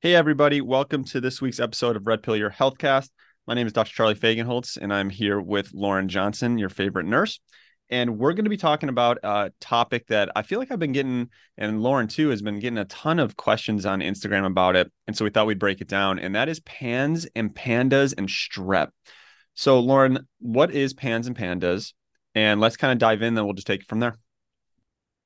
Hey, everybody. Welcome to this week's episode of Red Pill Your Healthcast. My name is Dr. Charlie Fagenholtz, and I'm here with Lauren Johnson, your favorite nurse. And we're going to be talking about a topic that I feel like I've been getting, and Lauren too has been getting a ton of questions on Instagram about it. And so we thought we'd break it down, and that is PANS and PANDAS and strep. So, Lauren, what is PANS and PANDAS? And let's kind of dive in, then we'll just take it from there.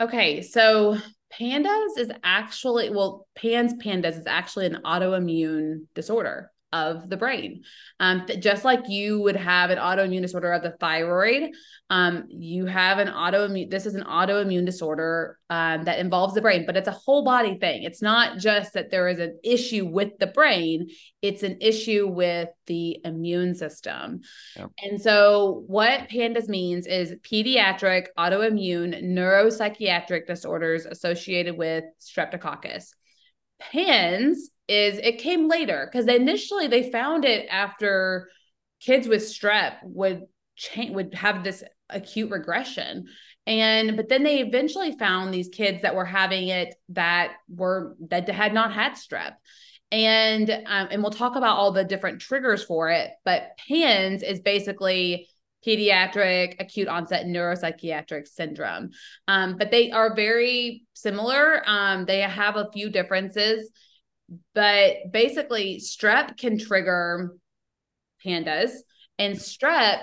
Okay, so pandas is actually well pans pandas is actually an autoimmune disorder of the brain. Um, just like you would have an autoimmune disorder of the thyroid um, you have an autoimmune this is an autoimmune disorder um, that involves the brain but it's a whole body thing. It's not just that there is an issue with the brain it's an issue with the immune system. Yeah. and so what pandas means is pediatric autoimmune neuropsychiatric disorders associated with streptococcus. Pans is it came later because initially they found it after kids with strep would change would have this acute regression. And but then they eventually found these kids that were having it that were that had not had strep. And um, and we'll talk about all the different triggers for it but pans is basically pediatric acute onset neuropsychiatric syndrome. Um, but they are very similar. Um, they have a few differences but basically, strep can trigger pandas, and strep,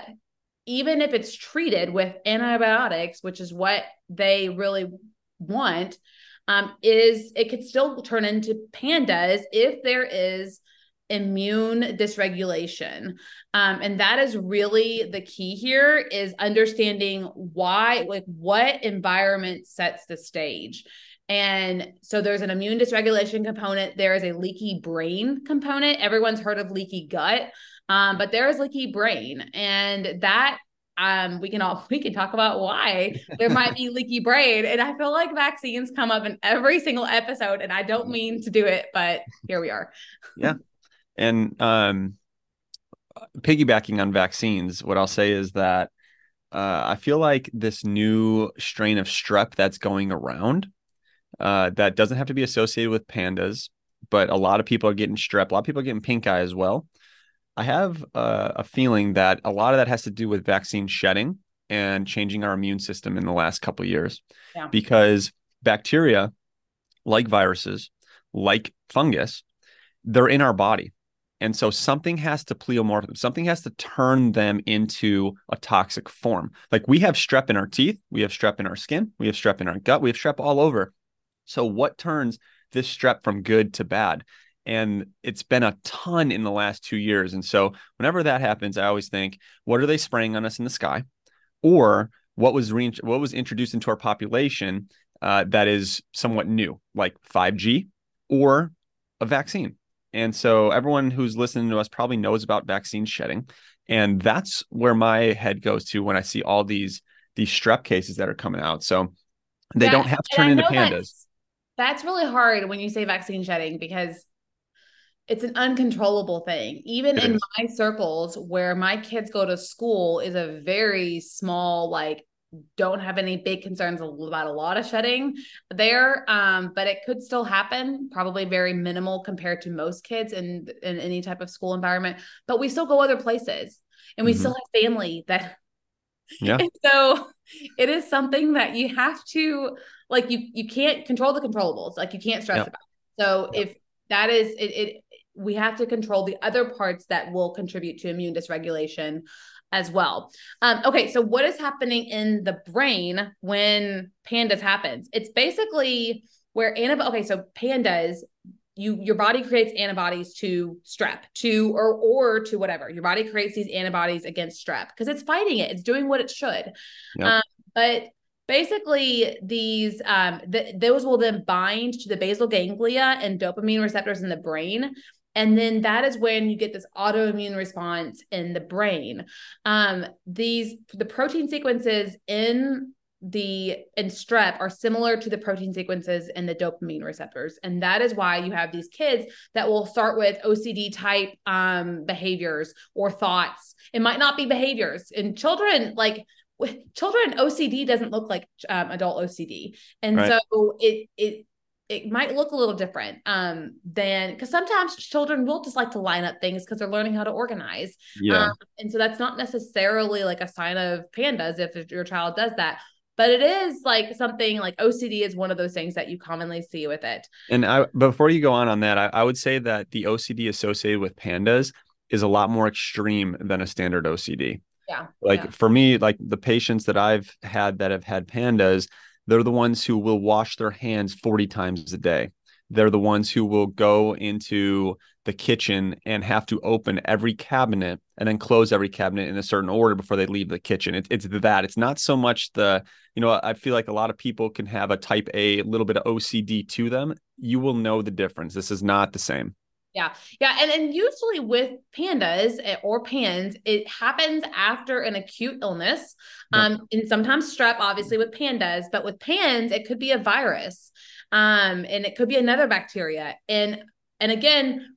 even if it's treated with antibiotics, which is what they really want, um, is it could still turn into pandas if there is immune dysregulation. Um, and that is really the key here is understanding why like what environment sets the stage and so there's an immune dysregulation component. There is a leaky brain component. Everyone's heard of leaky gut, um, but there is leaky brain, and that um, we can all we can talk about why there might be leaky brain. And I feel like vaccines come up in every single episode, and I don't mean to do it, but here we are. yeah, and um, piggybacking on vaccines, what I'll say is that. Uh, I feel like this new strain of strep that's going around uh, that doesn't have to be associated with pandas, but a lot of people are getting strep. A lot of people are getting pink eye as well. I have uh, a feeling that a lot of that has to do with vaccine shedding and changing our immune system in the last couple years, yeah. because bacteria, like viruses, like fungus, they're in our body. And so something has to pleomorph them. Something has to turn them into a toxic form. Like we have strep in our teeth, we have strep in our skin, we have strep in our gut, we have strep all over. So, what turns this strep from good to bad? And it's been a ton in the last two years. And so, whenever that happens, I always think, what are they spraying on us in the sky? Or what was re- what was introduced into our population uh, that is somewhat new, like 5G or a vaccine? And so, everyone who's listening to us probably knows about vaccine shedding, and that's where my head goes to when I see all these these strep cases that are coming out. So they yeah, don't have to turn into pandas that's really hard when you say vaccine shedding because it's an uncontrollable thing. Even it in is. my circles where my kids go to school is a very small, like, don't have any big concerns about a lot of shedding there. Um, but it could still happen, probably very minimal compared to most kids in, in any type of school environment. But we still go other places and we mm-hmm. still have family that yeah. And so it is something that you have to like you you can't control the controllables. Like you can't stress yep. about. It. So yep. if that is it, it we have to control the other parts that will contribute to immune dysregulation as well. Um, okay, so what is happening in the brain when pandas happens? It's basically where antibody. Okay, so pandas you your body creates antibodies to strep to or or to whatever. Your body creates these antibodies against strep because it's fighting it. It's doing what it should. Yep. um, but basically these um th- those will then bind to the basal ganglia and dopamine receptors in the brain. And then that is when you get this autoimmune response in the brain. Um these the protein sequences in the and strep are similar to the protein sequences in the dopamine receptors. And that is why you have these kids that will start with ocd type um, behaviors or thoughts. It might not be behaviors. In children like with children ocd doesn't look like um, adult ocd and right. so it it it might look a little different um than because sometimes children will just like to line up things because they're learning how to organize. Yeah. Um, and so that's not necessarily like a sign of pandas if your child does that but it is like something like OCD is one of those things that you commonly see with it. And I before you go on on that, I, I would say that the OCD associated with pandas is a lot more extreme than a standard OCD. Yeah. Like yeah. for me, like the patients that I've had that have had pandas, they're the ones who will wash their hands 40 times a day. They're the ones who will go into the kitchen and have to open every cabinet and then close every cabinet in a certain order before they leave the kitchen. It, it's that. It's not so much the, you know, I feel like a lot of people can have a type A, a little bit of OCD to them. You will know the difference. This is not the same. Yeah. Yeah. And, and usually with pandas eh, or pans, it happens after an acute illness. Um, and sometimes strep, obviously, with pandas, but with pans, it could be a virus. Um, and it could be another bacteria. And and again,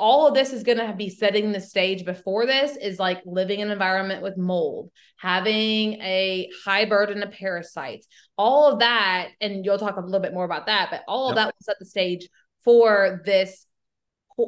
all of this is going to be setting the stage before this is like living in an environment with mold, having a high burden of parasites, all of that. And you'll talk a little bit more about that, but all of yep. that will set the stage for this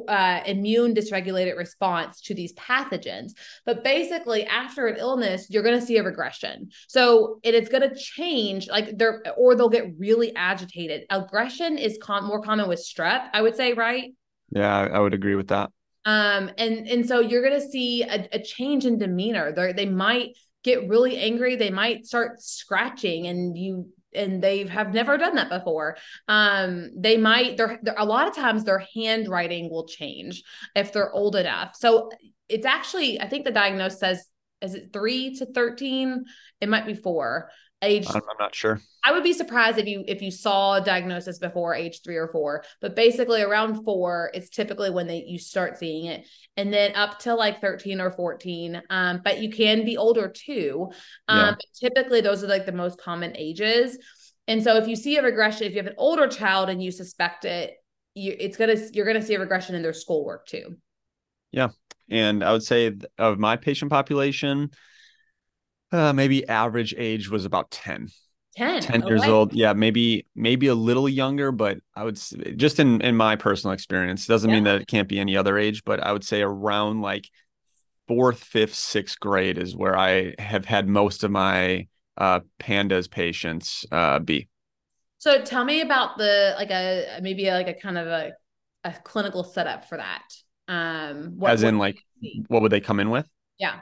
uh, immune dysregulated response to these pathogens. But basically, after an illness, you're going to see a regression. So it is going to change, like they're, or they'll get really agitated. Aggression is com- more common with strep, I would say, right? Yeah, I would agree with that. Um, and and so you're going to see a, a change in demeanor. They they might get really angry. They might start scratching, and you and they have never done that before. Um, they might, they're, they're, a lot of times their handwriting will change if they're old enough. So it's actually, I think the diagnosis says, is it three to 13? It might be four age I'm, not sure. I would be surprised if you if you saw a diagnosis before age three or four but basically around four it's typically when they you start seeing it. And then up to like 13 or 14 um, but you can be older too. Um, yeah. typically those are like the most common ages. And so if you see a regression if you have an older child and you suspect it you it's gonna you're gonna see a regression in their schoolwork too. Yeah. And i would say of my patient population uh, maybe average age was about 10 10, 10 years old. Yeah maybe maybe a little younger but i would just in in my personal experience doesn't yeah. mean that it can't be any other age but i would say around like fourth fifth sixth grade is where i have had most of my uh pandas patients uh be. So tell me about the like a maybe like a kind of a, a clinical setup for that. Um what, as in like what would they come in with? Yeah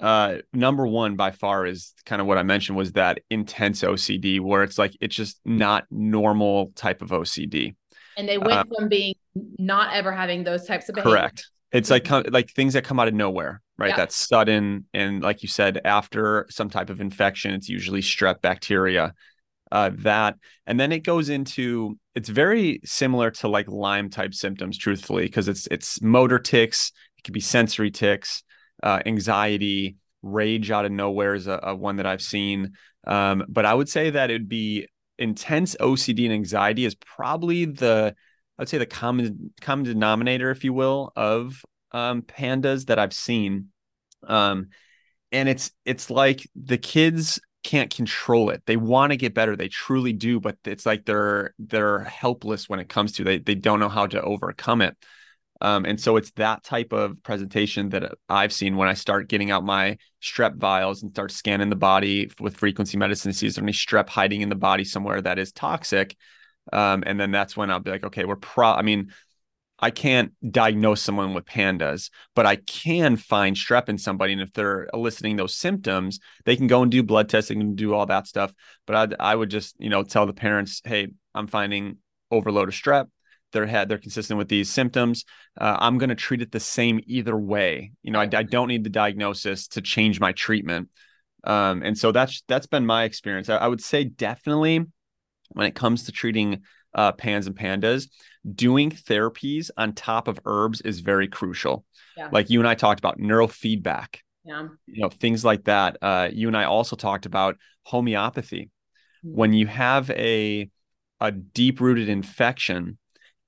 uh number one by far is kind of what i mentioned was that intense ocd where it's like it's just not normal type of ocd and they went uh, from being not ever having those types of behaviors. correct it's like like things that come out of nowhere right yeah. that's sudden and like you said after some type of infection it's usually strep bacteria uh, that and then it goes into it's very similar to like lyme type symptoms truthfully because it's it's motor tics it could be sensory tics uh, anxiety, rage out of nowhere is a, a one that I've seen. Um, but I would say that it'd be intense OCD and anxiety is probably the I'd say the common common denominator, if you will, of um, pandas that I've seen. Um, and it's it's like the kids can't control it. They want to get better. They truly do, but it's like they're they're helpless when it comes to they they don't know how to overcome it. Um, and so it's that type of presentation that I've seen when I start getting out my strep vials and start scanning the body with frequency medicine to see is there any strep hiding in the body somewhere that is toxic. Um, and then that's when I'll be like, okay, we're pro. I mean, I can't diagnose someone with pandas, but I can find strep in somebody. And if they're eliciting those symptoms, they can go and do blood testing and do all that stuff. But I'd, I would just, you know, tell the parents, hey, I'm finding overload of strep they're had they're consistent with these symptoms uh, i'm going to treat it the same either way. You know I, I, don't need the diagnosis to change my treatment. Um, and so that's that's been my experience. I, I, would say definitely when it comes to treating uh, pans and pandas doing therapies on top of herbs is very crucial. Yeah. like you and i talked about neurofeedback. Yeah. You know things like that. Uh, you and i also talked about homeopathy. Mm-hmm. when you have a a deep rooted infection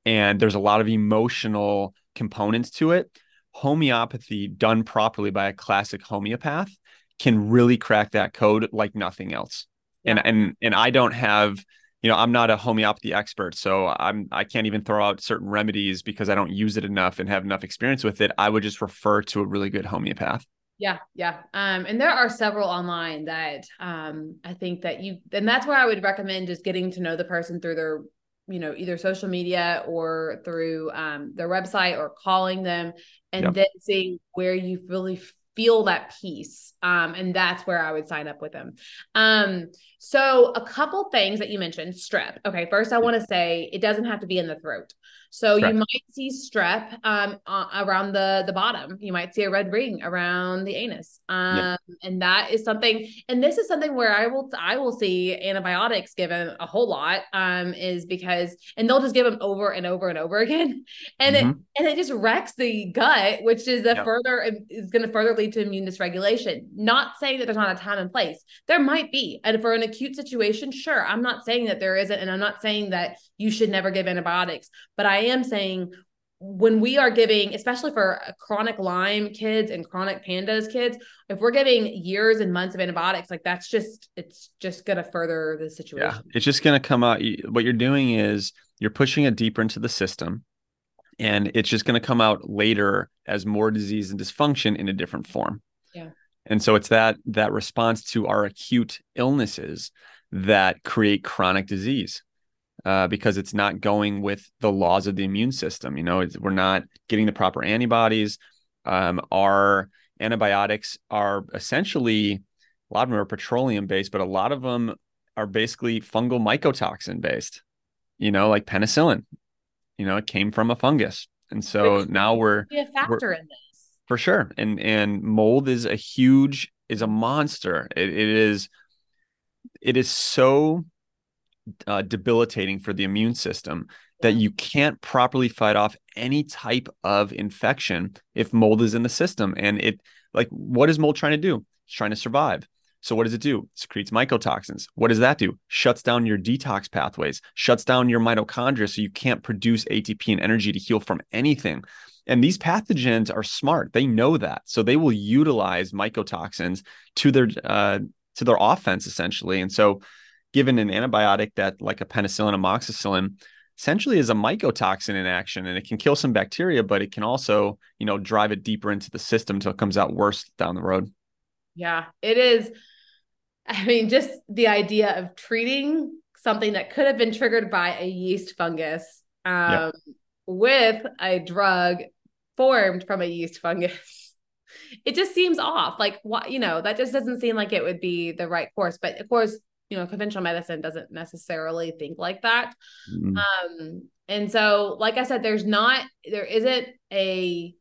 and there's a lot of emotional components to it. Homeopathy done properly by a classic homeopath can really crack that code like nothing else. Yeah. And and and I don't have, you know, I'm not a homeopathy expert, so I'm I can't even throw out certain remedies because I don't use it enough and have enough experience with it. I would just refer to a really good homeopath. Yeah, yeah. Um, and there are several online that um I think that you and that's where I would recommend just getting to know the person through their you know either social media or through um, their website or calling them and yep. then seeing where you really feel that peace um, and that's where i would sign up with them um, so a couple things that you mentioned strep okay first i want to say it doesn't have to be in the throat so Correct. you might see strep um, uh, around the the bottom. You might see a red ring around the anus, um, yeah. and that is something. And this is something where I will I will see antibiotics given a whole lot, um, is because and they'll just give them over and over and over again, and mm-hmm. it and it just wrecks the gut, which is a yep. further is going to further lead to immune dysregulation. Not saying that there's not a time and place. There might be, and for an acute situation, sure. I'm not saying that there isn't, and I'm not saying that you should never give antibiotics, but I am saying when we are giving, especially for chronic Lyme kids and chronic pandas kids, if we're giving years and months of antibiotics, like that's just, it's just going to further the situation. Yeah. It's just going to come out. What you're doing is you're pushing it deeper into the system and it's just going to come out later as more disease and dysfunction in a different form. Yeah. And so it's that, that response to our acute illnesses that create chronic disease uh, because it's not going with the laws of the immune system. You know, we're not getting the proper antibodies. Um, our antibiotics are essentially a lot of them are petroleum based, but a lot of them are basically fungal mycotoxin based. You know, like penicillin. You know, it came from a fungus, and so now we're a factor in this for sure. And and mold is a huge is a monster. it, it is it is so uh, debilitating for the immune system that you can't properly fight off any type of infection if mold is in the system. And it, like, what is mold trying to do? It's trying to survive. So what does it do? It secretes mycotoxins. What does that do? Shuts down your detox pathways, shuts down your mitochondria so you can't produce ATP and energy to heal from anything. And these pathogens are smart. They know that. So they will utilize mycotoxins to their uh, to their offense essentially. And so given an antibiotic that, like a penicillin, amoxicillin, essentially is a mycotoxin in action and it can kill some bacteria, but it can also, you know, drive it deeper into the system until it comes out worse down the road. Yeah, it is. I mean, just the idea of treating something that could have been triggered by a yeast fungus um, with a drug formed from a yeast fungus. It just seems off. Like, what, you know, that just doesn't seem like it would be the right course. But of course, you know conventional medicine doesn't necessarily think like that mm. um and so like i said there's not there isn't a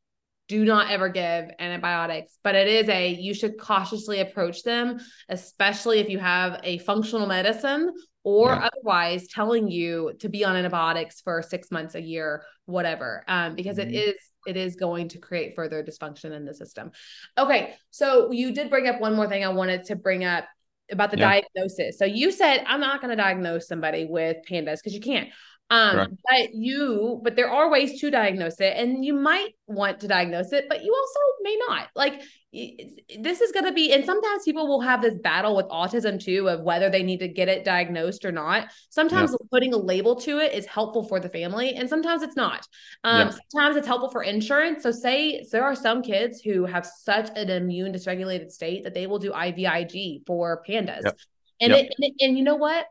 do not ever give antibiotics but it is a you should cautiously approach them especially if you have a functional medicine or yeah. otherwise telling you to be on antibiotics for six months a year whatever um, because mm-hmm. it is it is going to create further dysfunction in the system okay so you did bring up one more thing i wanted to bring up about the yeah. diagnosis. So you said I'm not going to diagnose somebody with pandas because you can't. Um, Correct. but you, but there are ways to diagnose it, and you might want to diagnose it, but you also may not. Like this is going to be, and sometimes people will have this battle with autism too of whether they need to get it diagnosed or not. Sometimes yeah. putting a label to it is helpful for the family, and sometimes it's not. Um, yeah. Sometimes it's helpful for insurance. So, say so there are some kids who have such an immune dysregulated state that they will do IVIG for pandas. And. It, and, it, and you know what?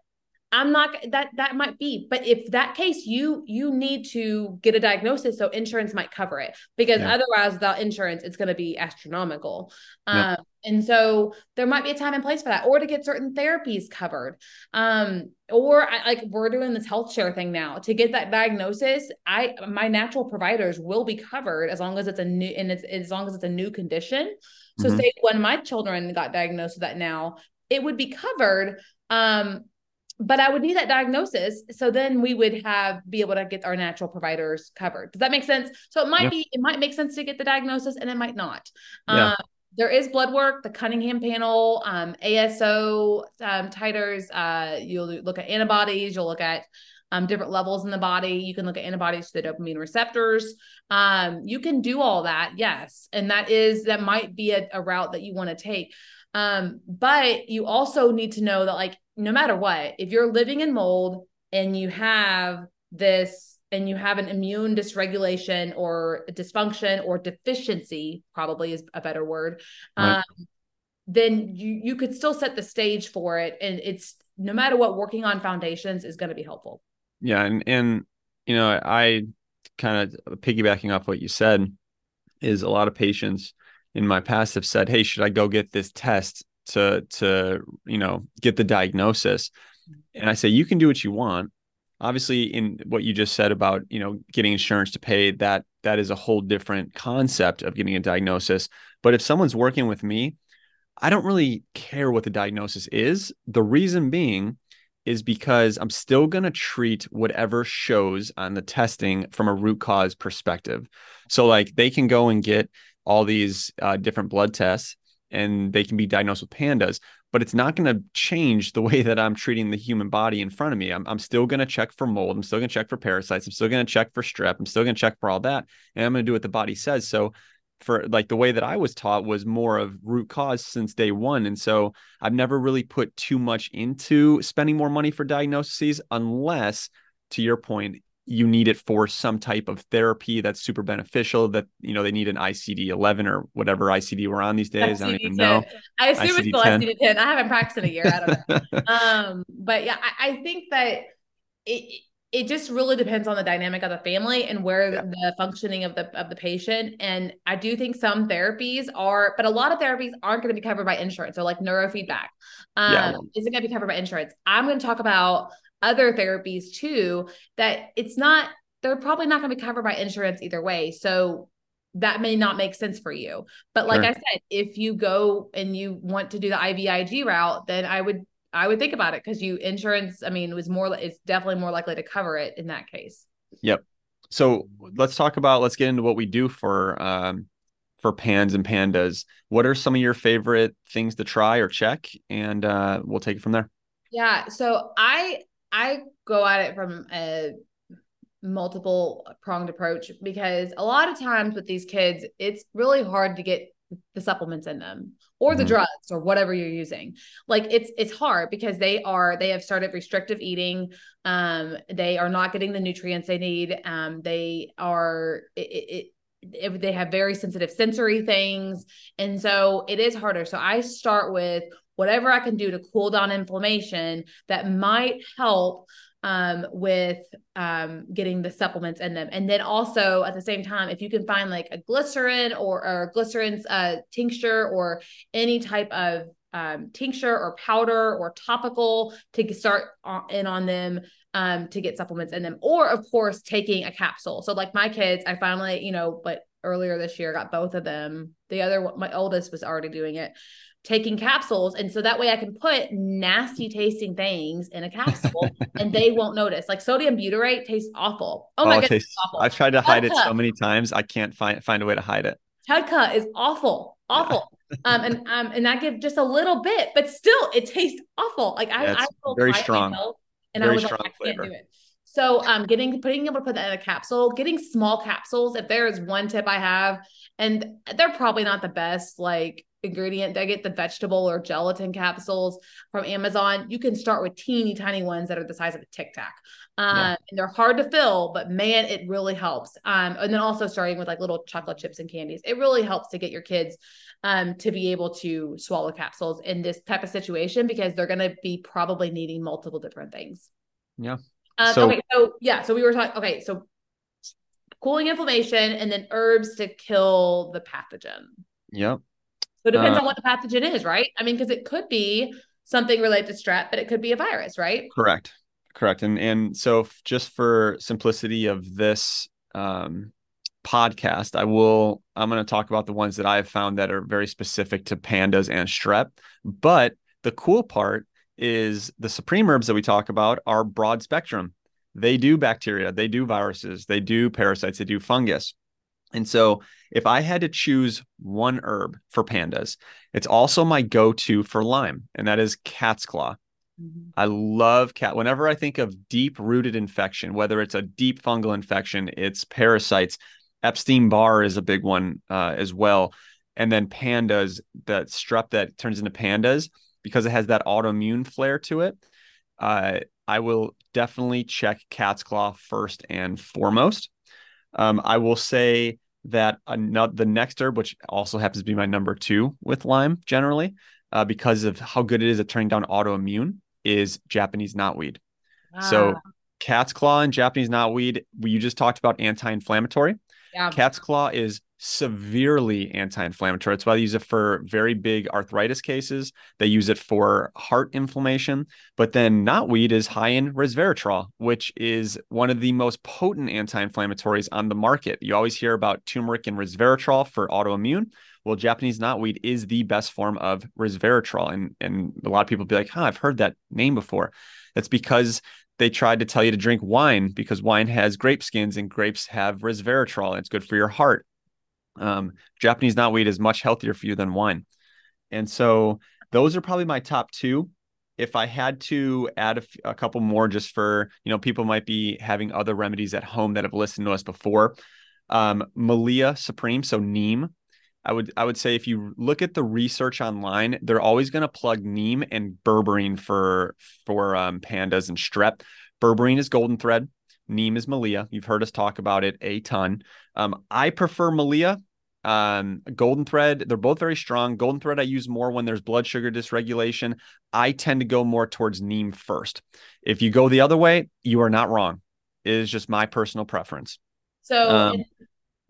I'm not that that might be, but if that case, you you need to get a diagnosis so insurance might cover it because yeah. otherwise, without insurance, it's going to be astronomical. Yeah. Um, and so there might be a time and place for that, or to get certain therapies covered. Um, or I, like we're doing this health share thing now to get that diagnosis. I my natural providers will be covered as long as it's a new and it's as long as it's a new condition. So mm-hmm. say when my children got diagnosed with that now, it would be covered. Um, but I would need that diagnosis. So then we would have be able to get our natural providers covered. Does that make sense? So it might yeah. be, it might make sense to get the diagnosis and it might not. Yeah. Um, there is blood work, the Cunningham panel, um, ASO um, titers. Uh, you'll look at antibodies. You'll look at um, different levels in the body. You can look at antibodies to the dopamine receptors. Um, you can do all that, yes, and that is that might be a, a route that you want to take. Um, but you also need to know that like no matter what, if you're living in mold and you have this and you have an immune dysregulation or dysfunction or deficiency, probably is a better word, right. um, then you you could still set the stage for it. And it's no matter what, working on foundations is going to be helpful. Yeah, and and you know, I kind of piggybacking off what you said is a lot of patients in my past have said, "Hey, should I go get this test to to you know get the diagnosis?" And I say, "You can do what you want." Obviously, in what you just said about you know getting insurance to pay that that is a whole different concept of getting a diagnosis. But if someone's working with me, I don't really care what the diagnosis is. The reason being is because I'm still going to treat whatever shows on the testing from a root cause perspective. So, like, they can go and get all these uh, different blood tests and they can be diagnosed with pandas, but it's not going to change the way that I'm treating the human body in front of me. I'm, I'm still going to check for mold. I'm still going to check for parasites. I'm still going to check for strep. I'm still going to check for all that. And I'm going to do what the body says. So, for like the way that I was taught was more of root cause since day one. And so I've never really put too much into spending more money for diagnoses unless, to your point, you need it for some type of therapy that's super beneficial that you know they need an ICD 11 or whatever ICD we're on these days. ICD I don't even know. I assume ICD it's still ICD 10. I haven't practiced in a year. I don't know. um, but yeah, I, I think that it, it just really depends on the dynamic of the family and where yeah. the functioning of the of the patient. And I do think some therapies are, but a lot of therapies aren't going to be covered by insurance. So like neurofeedback um, yeah. isn't going to be covered by insurance. I'm going to talk about other therapies too that it's not. They're probably not going to be covered by insurance either way. So that may not make sense for you. But like sure. I said, if you go and you want to do the IVIG route, then I would I would think about it because you insurance, I mean, was more, it's definitely more likely to cover it in that case. Yep. So let's talk about, let's get into what we do for, um, for pans and pandas. What are some of your favorite things to try or check? And uh, we'll take it from there. Yeah. So I, I go at it from a multiple pronged approach because a lot of times with these kids, it's really hard to get the supplements in them or the mm-hmm. drugs or whatever you're using. Like it's it's hard because they are they have started restrictive eating. Um they are not getting the nutrients they need. Um they are it, it they have very sensitive sensory things. And so it is harder. So i start with whatever i can do to cool down inflammation that might help um, with um, getting the supplements in them. And then also at the same time, if you can find like a glycerin or, or glycerin's uh, tincture or any type of um, tincture or powder or topical to start on, in on them um, to get supplements in them, or of course taking a capsule. So like my kids, I finally, you know, but earlier this year got both of them. The other, my oldest was already doing it taking capsules and so that way i can put nasty tasting things in a capsule and they won't notice. Like sodium butyrate tastes awful. Oh, my oh, goodness awful. i've tried to hide it so many times i can't find find a way to hide it. TUDCA is awful awful. Yeah. um and um and i give just a little bit but still it tastes awful. Like i, I very strong. and very i was like i can't do it. So um getting putting able to put that in a capsule getting small capsules if there is one tip i have and they're probably not the best like ingredient. They get the vegetable or gelatin capsules from Amazon. You can start with teeny tiny ones that are the size of a tic tac. Um, yeah. and they're hard to fill, but man, it really helps. Um, and then also starting with like little chocolate chips and candies. It really helps to get your kids um, to be able to swallow capsules in this type of situation because they're going to be probably needing multiple different things. Yeah. Um, so, okay. So yeah. So we were talking. Okay. So cooling inflammation and then herbs to kill the pathogen. Yep. So it depends uh, on what the pathogen is, right? I mean, because it could be something related to strep, but it could be a virus, right? Correct. Correct. And and so just for simplicity of this um, podcast, I will I'm going to talk about the ones that I've found that are very specific to pandas and strep. But the cool part is the supreme herbs that we talk about are broad spectrum. They do bacteria, they do viruses, they do parasites, they do fungus. And so if I had to choose one herb for pandas, it's also my go-to for Lyme, and that is cat's claw. Mm-hmm. I love cat. Whenever I think of deep rooted infection, whether it's a deep fungal infection, it's parasites. Epstein Barr is a big one uh, as well. And then pandas, that strep that turns into pandas because it has that autoimmune flair to it. uh, I will definitely check Cat's Claw first and foremost. Um, I will say that another, the next herb, which also happens to be my number two with Lyme generally, uh, because of how good it is at turning down autoimmune, is Japanese knotweed. Ah. So cat's claw and Japanese knotweed, you just talked about anti-inflammatory. Yeah. Cat's claw is severely anti-inflammatory. That's why they use it for very big arthritis cases. They use it for heart inflammation. But then knotweed is high in resveratrol, which is one of the most potent anti-inflammatories on the market. You always hear about turmeric and resveratrol for autoimmune. Well, Japanese knotweed is the best form of resveratrol. And, and a lot of people be like, huh, I've heard that name before. That's because they tried to tell you to drink wine because wine has grape skins and grapes have resveratrol and it's good for your heart. Um, Japanese knotweed is much healthier for you than wine. And so those are probably my top two. If I had to add a, f- a couple more just for, you know, people might be having other remedies at home that have listened to us before. Um, Melia Supreme, so neem. I would I would say if you look at the research online, they're always going to plug neem and berberine for for um, pandas and strep. Berberine is golden thread. Neem is Melia. You've heard us talk about it a ton. Um, I prefer Melia. Um, golden thread, they're both very strong. Golden thread, I use more when there's blood sugar dysregulation. I tend to go more towards neem first. If you go the other way, you are not wrong. It is just my personal preference. So, um,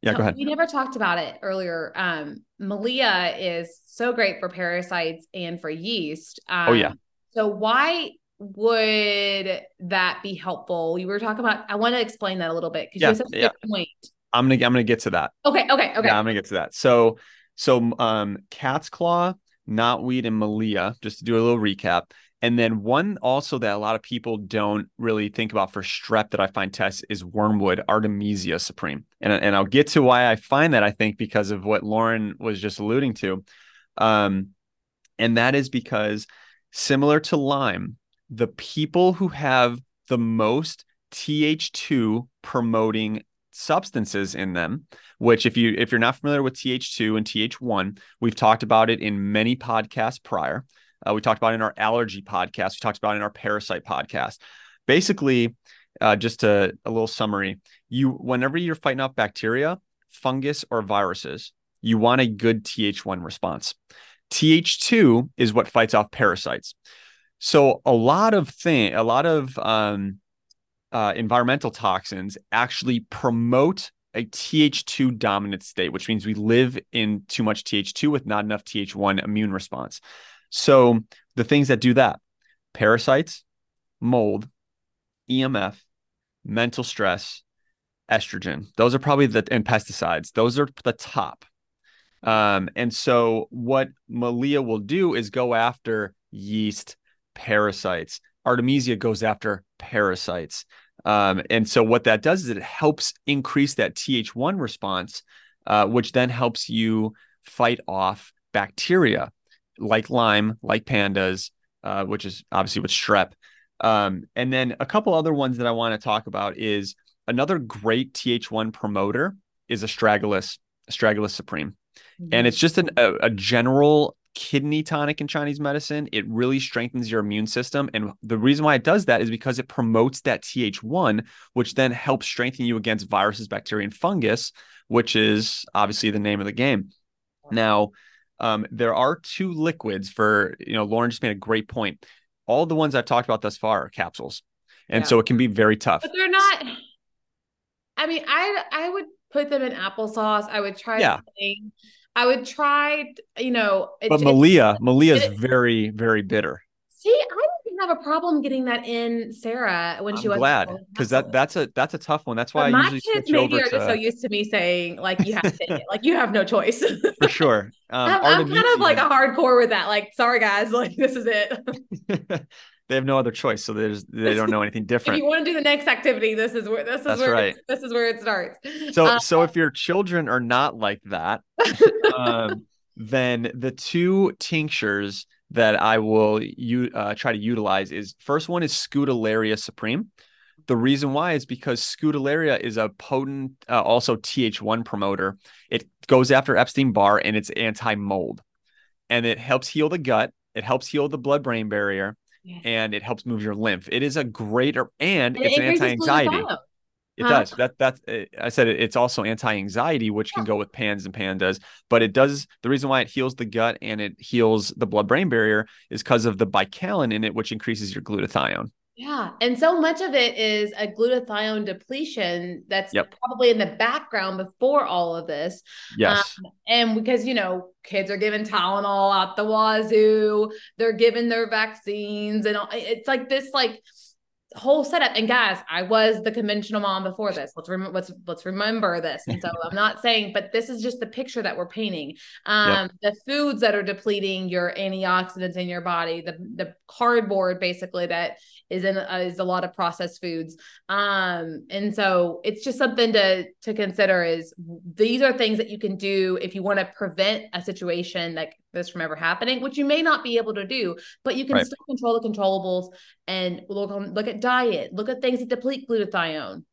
yeah, go ahead. We never talked about it earlier. Um, Melia is so great for parasites and for yeast. Um, oh yeah. So why would that be helpful? You were talking about. I want to explain that a little bit because yeah, you a yeah. good point. I'm gonna I'm gonna get to that. Okay. Okay. Okay. Yeah, I'm gonna get to that. So so um, cat's claw, knotweed, and Melia. Just to do a little recap. And then one also that a lot of people don't really think about for strep that I find tests is wormwood Artemisia supreme. And, and I'll get to why I find that I think because of what Lauren was just alluding to. Um, and that is because similar to Lyme, the people who have the most Th2 promoting substances in them which if you if you're not familiar with th2 and th1 we've talked about it in many podcasts prior. Uh, we talked about in our allergy podcast. We talked about in our parasite podcast. Basically uh, just a, a little summary you whenever you're fighting off bacteria fungus or viruses you want a good th1 response. Th2 is what fights off parasites so a lot of thing, a lot of um, uh, environmental toxins actually promote a Th2 dominant state, which means we live in too much Th2 with not enough Th1 immune response. So the things that do that: parasites, mold, EMF, mental stress, estrogen. Those are probably the and pesticides. Those are the top. Um, and so what Melia will do is go after yeast, parasites. Artemisia goes after parasites. Um, and so what that does is it helps increase that Th1 response, uh, which then helps you fight off bacteria like Lyme, like pandas, uh, which is obviously with strep. Um, and then a couple other ones that I want to talk about is another great Th1 promoter is astragalus, astragalus supreme. Mm-hmm. And it's just an, a, a general kidney tonic in Chinese medicine. It really strengthens your immune system. And the reason why it does that is because it promotes that Th1, which then helps strengthen you against viruses, bacteria, and fungus, which is obviously the name of the game. Now, um, there are two liquids for, you know, Lauren just made a great point. All the ones I've talked about thus far are capsules. And yeah. so it can be very tough. But they're not, I mean, I I would put them in applesauce. I would try yeah. Something. I would try, you know. It, but Melia, Melia is very, very bitter. See, I didn't have a problem getting that in Sarah when I'm she was glad because that that's a that's a tough one. That's why but I usually switch maybe over are to. Just so used to me saying like you have to take it, like you have no choice. For sure, um, I'm, I'm kind of like a hardcore with that. Like, sorry guys, like this is it. they have no other choice, so there's they don't know anything different. if you want to do the next activity, this is where this is That's where right. this is where it starts. So uh, so if your children are not like that, um, then the two tinctures that I will you uh, try to utilize is first one is Scutellaria Supreme. The reason why is because Scutellaria is a potent, uh, also Th1 promoter. It goes after Epstein Barr and it's anti mold, and it helps heal the gut. It helps heal the blood brain barrier yes. and it helps move your lymph. It is a greater and, and it's an anti-anxiety. It huh? does. That that's eh, I said it, it's also anti-anxiety, which can go with pans and pandas. But it does. The reason why it heals the gut and it heals the blood-brain barrier is because of the baicalin in it, which increases your glutathione. Yeah. And so much of it is a glutathione depletion that's yep. probably in the background before all of this. Yes. Um, and because, you know, kids are given Tylenol out the wazoo, they're given their vaccines, and it's like this, like, whole setup. And guys, I was the conventional mom before this. Let's remember. Let's let's remember this. And so I'm not saying, but this is just the picture that we're painting. Um, yep. the foods that are depleting your antioxidants in your body, the the cardboard basically that is in uh, is a lot of processed foods. Um, and so it's just something to to consider. Is these are things that you can do if you want to prevent a situation like this from ever happening, which you may not be able to do, but you can right. still control the controllables and look on, look at diet, look at things that deplete glutathione.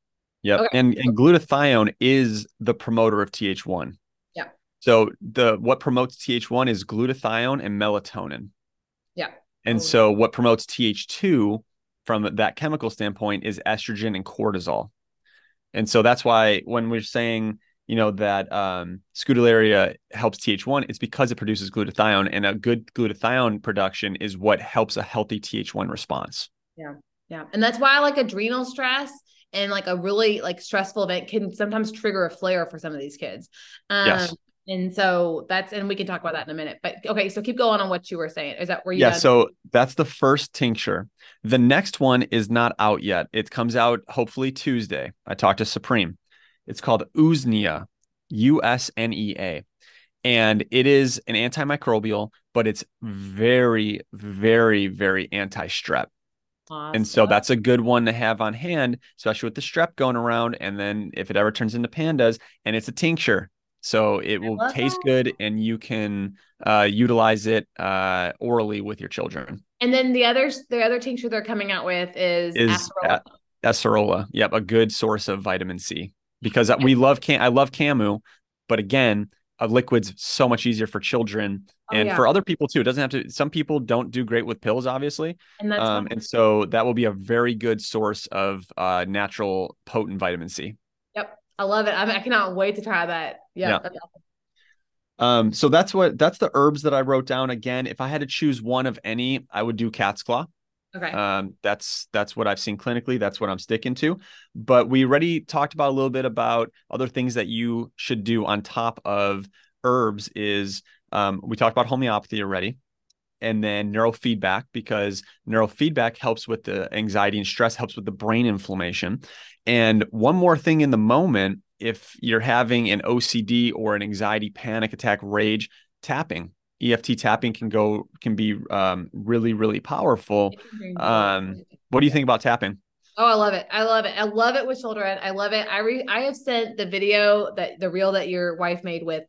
Yeah, okay. and and glutathione is the promoter of TH1. Yeah. So the what promotes TH1 is glutathione and melatonin. Yeah. And oh. so what promotes TH2 from that chemical standpoint is estrogen and cortisol. And so that's why when we're saying you know that um, scutellaria helps Th1, it's because it produces glutathione, and a good glutathione production is what helps a healthy Th1 response. Yeah, yeah, and that's why like adrenal stress and like a really like stressful event can sometimes trigger a flare for some of these kids. Um, yes. And so that's, and we can talk about that in a minute. But okay, so keep going on what you were saying. Is that where you? Yeah. Done? So that's the first tincture. The next one is not out yet. It comes out hopefully Tuesday. I talked to Supreme. It's called Usnea, U S N E A. And it is an antimicrobial, but it's very, very, very anti strep. Awesome. And so that's a good one to have on hand, especially with the strep going around. And then if it ever turns into pandas, and it's a tincture. So it will taste that. good and you can uh, utilize it uh, orally with your children. And then the others, the other tincture they're coming out with is, is acerola. acerola. Yep, a good source of vitamin C because yeah. we love can I love Camu, but again, a liquid's so much easier for children oh, and yeah. for other people too. It doesn't have to. Some people don't do great with pills, obviously, and that's um, and so that will be a very good source of uh, natural potent vitamin C. I love it. I, mean, I cannot wait to try that. Yeah. yeah. Um, so that's what that's the herbs that I wrote down. Again, if I had to choose one of any, I would do cat's claw. Okay. Um, that's that's what I've seen clinically. That's what I'm sticking to. But we already talked about a little bit about other things that you should do on top of herbs. Is um, we talked about homeopathy already, and then neurofeedback because neurofeedback helps with the anxiety and stress, helps with the brain inflammation. And one more thing in the moment, if you're having an OCD or an anxiety panic attack rage, tapping EFT tapping can go can be um, really really powerful. Um, what do you think about tapping? Oh, I love it. I love it. I love it with children. I love it. I re- I have sent the video that the reel that your wife made with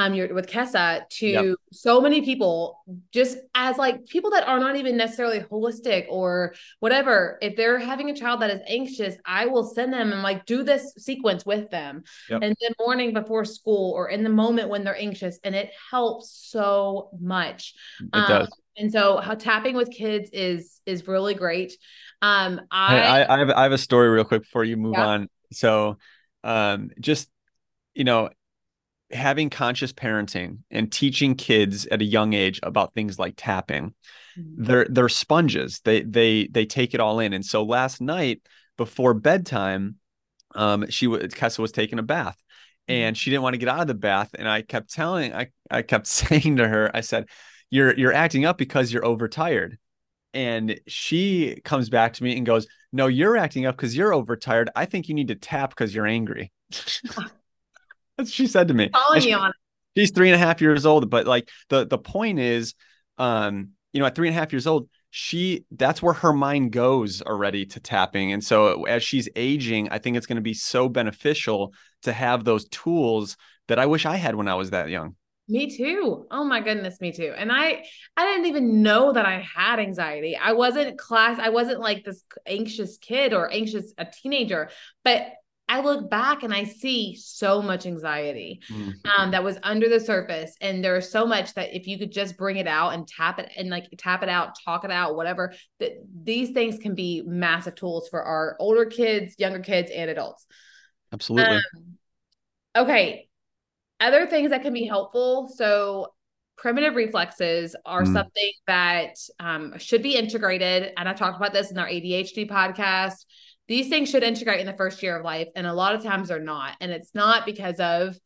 um you're with Kessa to yep. so many people just as like people that are not even necessarily holistic or whatever if they're having a child that is anxious I will send them and like do this sequence with them yep. and then morning before school or in the moment when they're anxious and it helps so much it um, does and so how tapping with kids is is really great um I I, I, have, I have a story real quick before you move yeah. on so um just you know having conscious parenting and teaching kids at a young age about things like tapping mm-hmm. they're they're sponges. They they they take it all in. And so last night before bedtime um she was Kessa was taking a bath and she didn't want to get out of the bath. And I kept telling I I kept saying to her I said you're you're acting up because you're overtired. And she comes back to me and goes no you're acting up because you're overtired. I think you need to tap because you're angry she said to me. Calling you on. She's three and a half years old, but like the the point is, um, you know, at three and a half years old, she that's where her mind goes already to tapping, and so as she's aging, I think it's going to be so beneficial to have those tools that I wish I had when I was that young. Me too. Oh my goodness, me too. And I I didn't even know that I had anxiety. I wasn't class I wasn't like this anxious kid or anxious a teenager, but I look back and I see so much anxiety Mhm. um, that was under the surface. And there's so much that if you could just bring it out and tap it and like tap it out, talk it out, whatever, that these things can be massive tools for our older kids, younger kids, and adults. Absolutely. Um, okay. Other things that can be helpful. So, primitive reflexes are Mm. something that um, should be integrated. And I talked about this in our ADHD podcast. These things should integrate in the first year of life. And a lot of times they're not. And it's not because of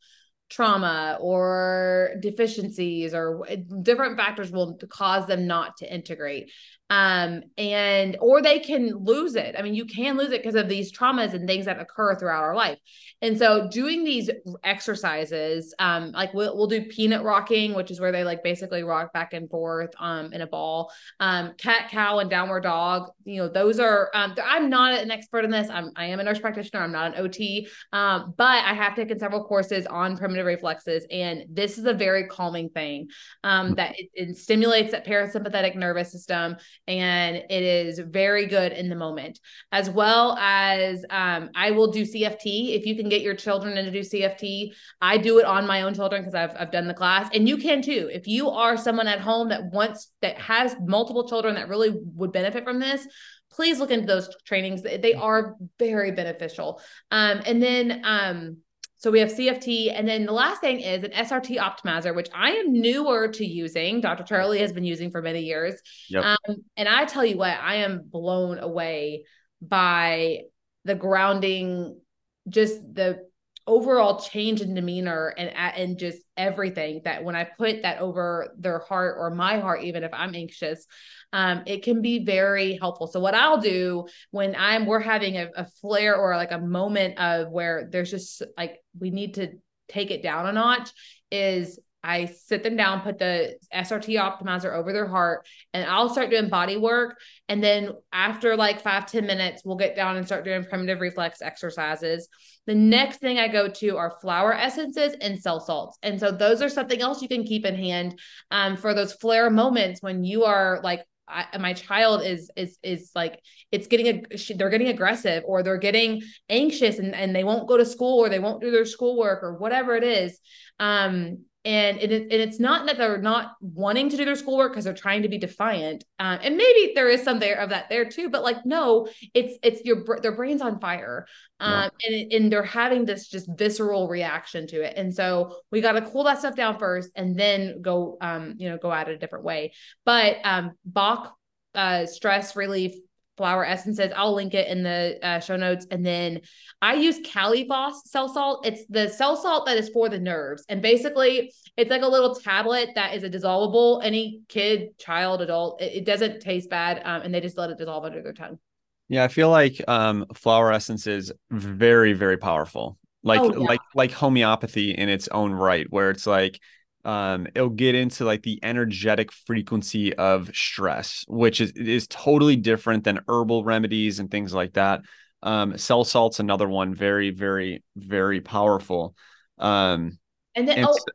trauma or deficiencies or different factors will cause them not to integrate um and or they can lose it. I mean you can lose it because of these traumas and things that occur throughout our life. And so doing these exercises um like we'll, we'll do peanut rocking which is where they like basically rock back and forth um in a ball. Um cat cow and downward dog you know those are um i'm not an expert in this. I'm i am a nurse practitioner. I'm not an ot um but i have taken several courses on primitive reflexes and this is a very calming thing um that it, it stimulates that parasympathetic nervous system and it is very good in the moment as well as um, i will do EFT if you can get your children to do EFT i do it on my own children because I've, I've done the class and you can too. If you are someone at home that wants that has multiple children that really would benefit from this please look into those trainings. They are very beneficial. Um, and then um, so we have EFT. And then the last thing is an SRT optimizer, which I am newer to using. Dr. Charlie has been using for many years. Yep. Um, and I tell you what, I am blown away by the grounding, just the overall change in demeanor and and just everything that when I put that over their heart or my heart, even if I'm anxious, um, it can be very helpful. So what I'll do when I'm we're having a, a flare or like a moment of where there's just like we need to take it down a notch is I sit them down, put the SRT optimizer over their heart, and I'll start doing body work. And then after like five ten minutes, we'll get down and start doing primitive reflex exercises. The next thing I go to are flower essences and cell salts. And so those are something else you can keep in hand um, for those flare moments when you are like, I, my child is is is like it's getting a they're getting aggressive or they're getting anxious and, and they won't go to school or they won't do their schoolwork or whatever it is um and it, and it's not that they're not wanting to do their schoolwork because they're trying to be defiant um, and maybe there is some there of that there too but like no it's it's your their brain's on fire um, yeah. and, and they're having this just visceral reaction to it and so we got to cool that stuff down first and then go um, you know go at it a different way but um bach uh, stress relief flower essences. I'll link it in the uh, show notes. And then I use Kali phos cell salt. It's the cell salt that is for the nerves. And basically, it's like a little tablet that is a dissolvable. Any kid, child, adult, it, it doesn't taste bad. Um, and they just let it dissolve under their tongue. Yeah, I feel like um, flower essence is very, very powerful. Like, Oh, yeah. like, like homeopathy in its own right, where it's like, um, it'll get into like the energetic frequency of stress, which is is totally different than herbal remedies and things like that. Um, cell salt's another one, very, very, very powerful. Um, And then, and oh, s-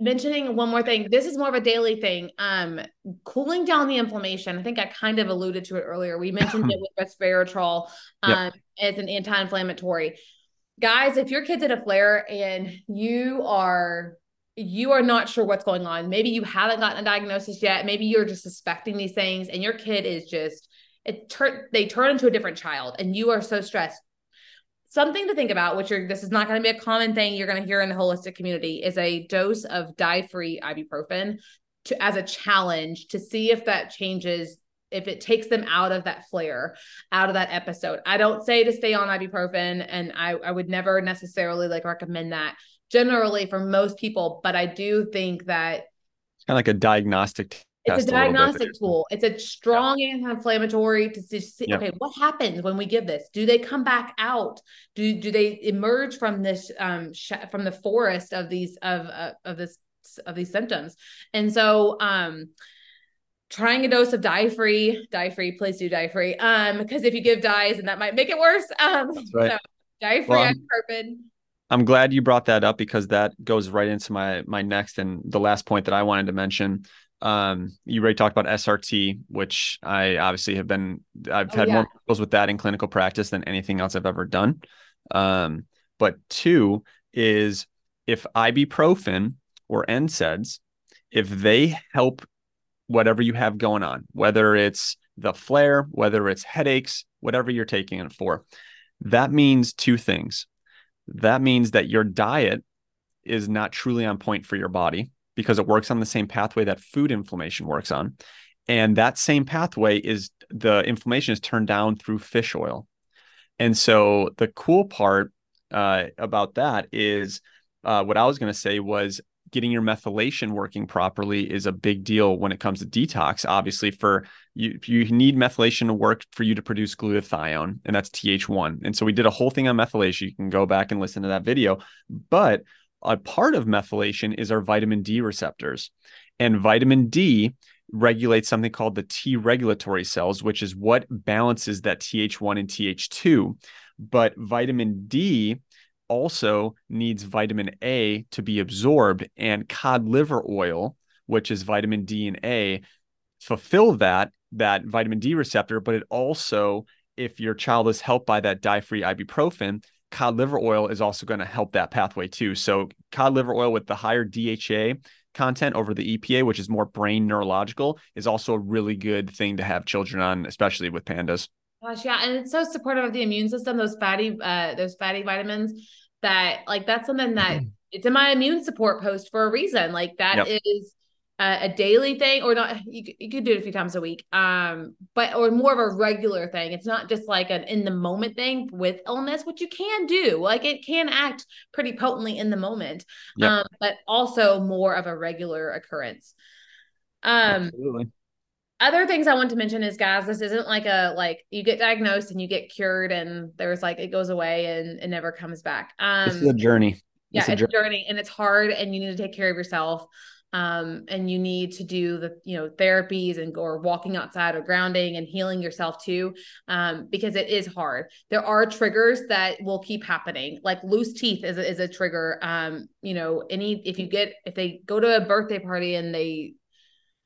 mentioning one more thing. This is more of a daily thing. Um, cooling down the inflammation. I think I kind of alluded to it earlier. We mentioned it with resveratrol Yep. um, as an anti-inflammatory. Guys, if your kid's in a flare and you are you are not sure what's going on, maybe you haven't gotten a diagnosis yet, maybe you're just suspecting these things, and your kid is just it turn they turn into a different child, and you are so stressed. Something to think about, which are this is not going to be a common thing you're going to hear in the holistic community, is a dose of dye-free ibuprofen to as a challenge to see if that changes if it takes them out of that flare, out of that episode. I don't say to stay on ibuprofen, and I, I would never necessarily like recommend that generally for most people, but I do think that it's kind of like a diagnostic it's a diagnostic tool. It's a strong anti-inflammatory to see, Yeah. okay, what happens when we give this? Do they come back out? Do do they emerge from this um sh- from the forest of these of uh, of this of these symptoms? And so um trying a dose of dye free, dye free, please do dye free. Um because if you give dyes and that might make it worse. Um That's right. so dye free Well, ibuprofen. I'm glad you brought that up because that goes right into my my next and the last point that I wanted to mention. Um, you already talked about SRT, which I obviously have been I've Oh, had yeah. more goals with that in clinical practice than anything else I've ever done. Um, But two is if ibuprofen or NSAIDs, if they help whatever you have going on, whether it's the flare, whether it's headaches, whatever you're taking it for, that means two things. That means that your diet is not truly on point for your body because it works on the same pathway that food inflammation works on. And that same pathway is the inflammation is turned down through fish oil. And so the cool part uh, about that is uh, what I was going to say was getting your methylation working properly is a big deal when it comes to detox. Obviously, for you, you need methylation to work for you to produce glutathione, and that's TH1. And so we did a whole thing on methylation. You can go back and listen to that video. But a part of methylation is our vitamin D receptors. And vitamin D regulates something called the T regulatory cells, which is what balances that TH1 and TH2. But vitamin D also needs vitamin A to be absorbed, and cod liver oil, which is vitamin D and A, fulfill that that vitamin D receptor. But it also, if your child is helped by that dye-free ibuprofen, cod liver oil is also going to help that pathway too. So cod liver oil with the higher DHA content over the EPA, which is more brain neurological, is also a really good thing to have children on, especially with pandas. Gosh, yeah, and it's so supportive of the immune system. Those fatty, uh, those fatty vitamins. That like that's something that it's in my immune support post for a reason. Like that yep. is a, a, daily thing, or not. You, you could do it a few times a week, um, but or more of a regular thing. It's not just like an in the moment thing with illness, which you can do. Like it can act pretty potently in the moment, yep. um, but also more of a regular occurrence. Um, Absolutely other things I want to mention is guys, this isn't like a like you get diagnosed and you get cured and there's like it goes away and it never comes back. Um this is a journey. Yeah, it's, a, journey. journey and it's hard and you need to take care of yourself. Um, and you need to do the you know therapies and or walking outside or grounding and healing yourself too um, because it is hard there are triggers that will keep happening like loose teeth is a, is a trigger um, you know any if you get if they go to a birthday party and they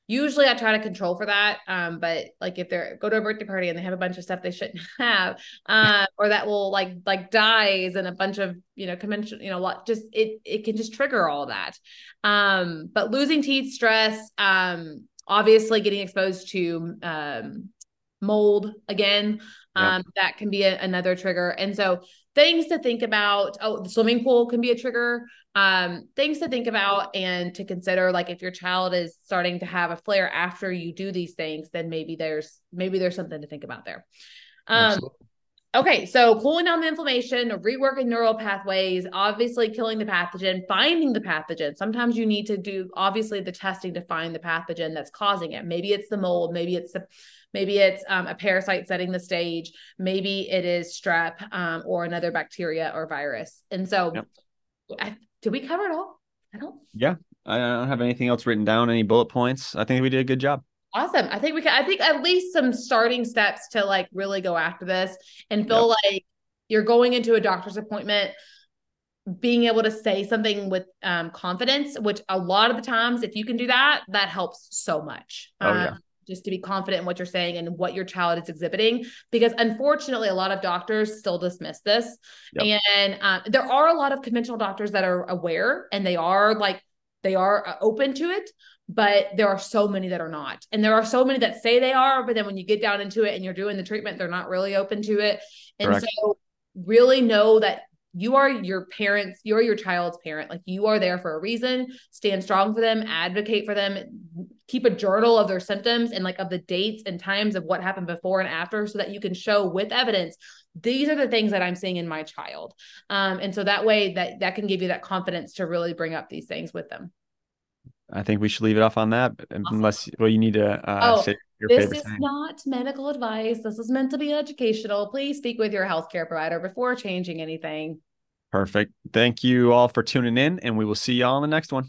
usually I try to control for that. Um, but like if they're go to a birthday party and they have a bunch of stuff they shouldn't have, uh, or that will like like dyes and a bunch of you know convention, you know, lot just it it can just trigger all that. Um, but losing teeth, stress, um, obviously getting exposed to um mold again, um, that can be a, another trigger. And so things to think about. Oh, the swimming pool can be a trigger. Um, things to think about and to consider. Like if your child is starting to have a flare after you do these things, then maybe there's maybe there's something to think about there. Um, Okay, so cooling down the inflammation, reworking neural pathways, obviously killing the pathogen, finding the pathogen. Sometimes you need to do obviously the testing to find the pathogen that's causing it. Maybe it's the mold, maybe it's the maybe it's um, a parasite setting the stage, maybe it is strep um, or another bacteria or virus. And so, yep. I, did we cover it all? I don't. Yeah, I don't have anything else written down. Any bullet points? I think we did a good job. Awesome. I think we can, I think at least some starting steps to like really go after this and feel yep. like you're going into a doctor's appointment being able to say something with um, confidence, which a lot of the times, if you can do that, that helps so much. Oh, um, yeah. Just to be confident in what you're saying and what your child is exhibiting, because unfortunately, a lot of doctors still dismiss this. Yep. And um, there are a lot of conventional doctors that are aware and they are like, they are uh, open to it, but there are so many that are not. And there are so many that say they are, but then when you get down into it and you're doing the treatment, they're not really open to it. And Correct. so really know that you are your parents, you're your child's parent. Like you are there for a reason. Stand strong for them, advocate for them, keep a journal of their symptoms and like of the dates and times of what happened before and after so that you can show with evidence these are the things that I'm seeing in my child. Um, and so that way that that can give you that confidence to really bring up these things with them. I think we should leave it off on that, awesome. unless well, you need to uh, oh, say your this is thing. not medical advice. This is meant to be educational. Please speak with your healthcare provider before changing anything. Perfect. Thank you all for tuning in, and we will see you all in the next one.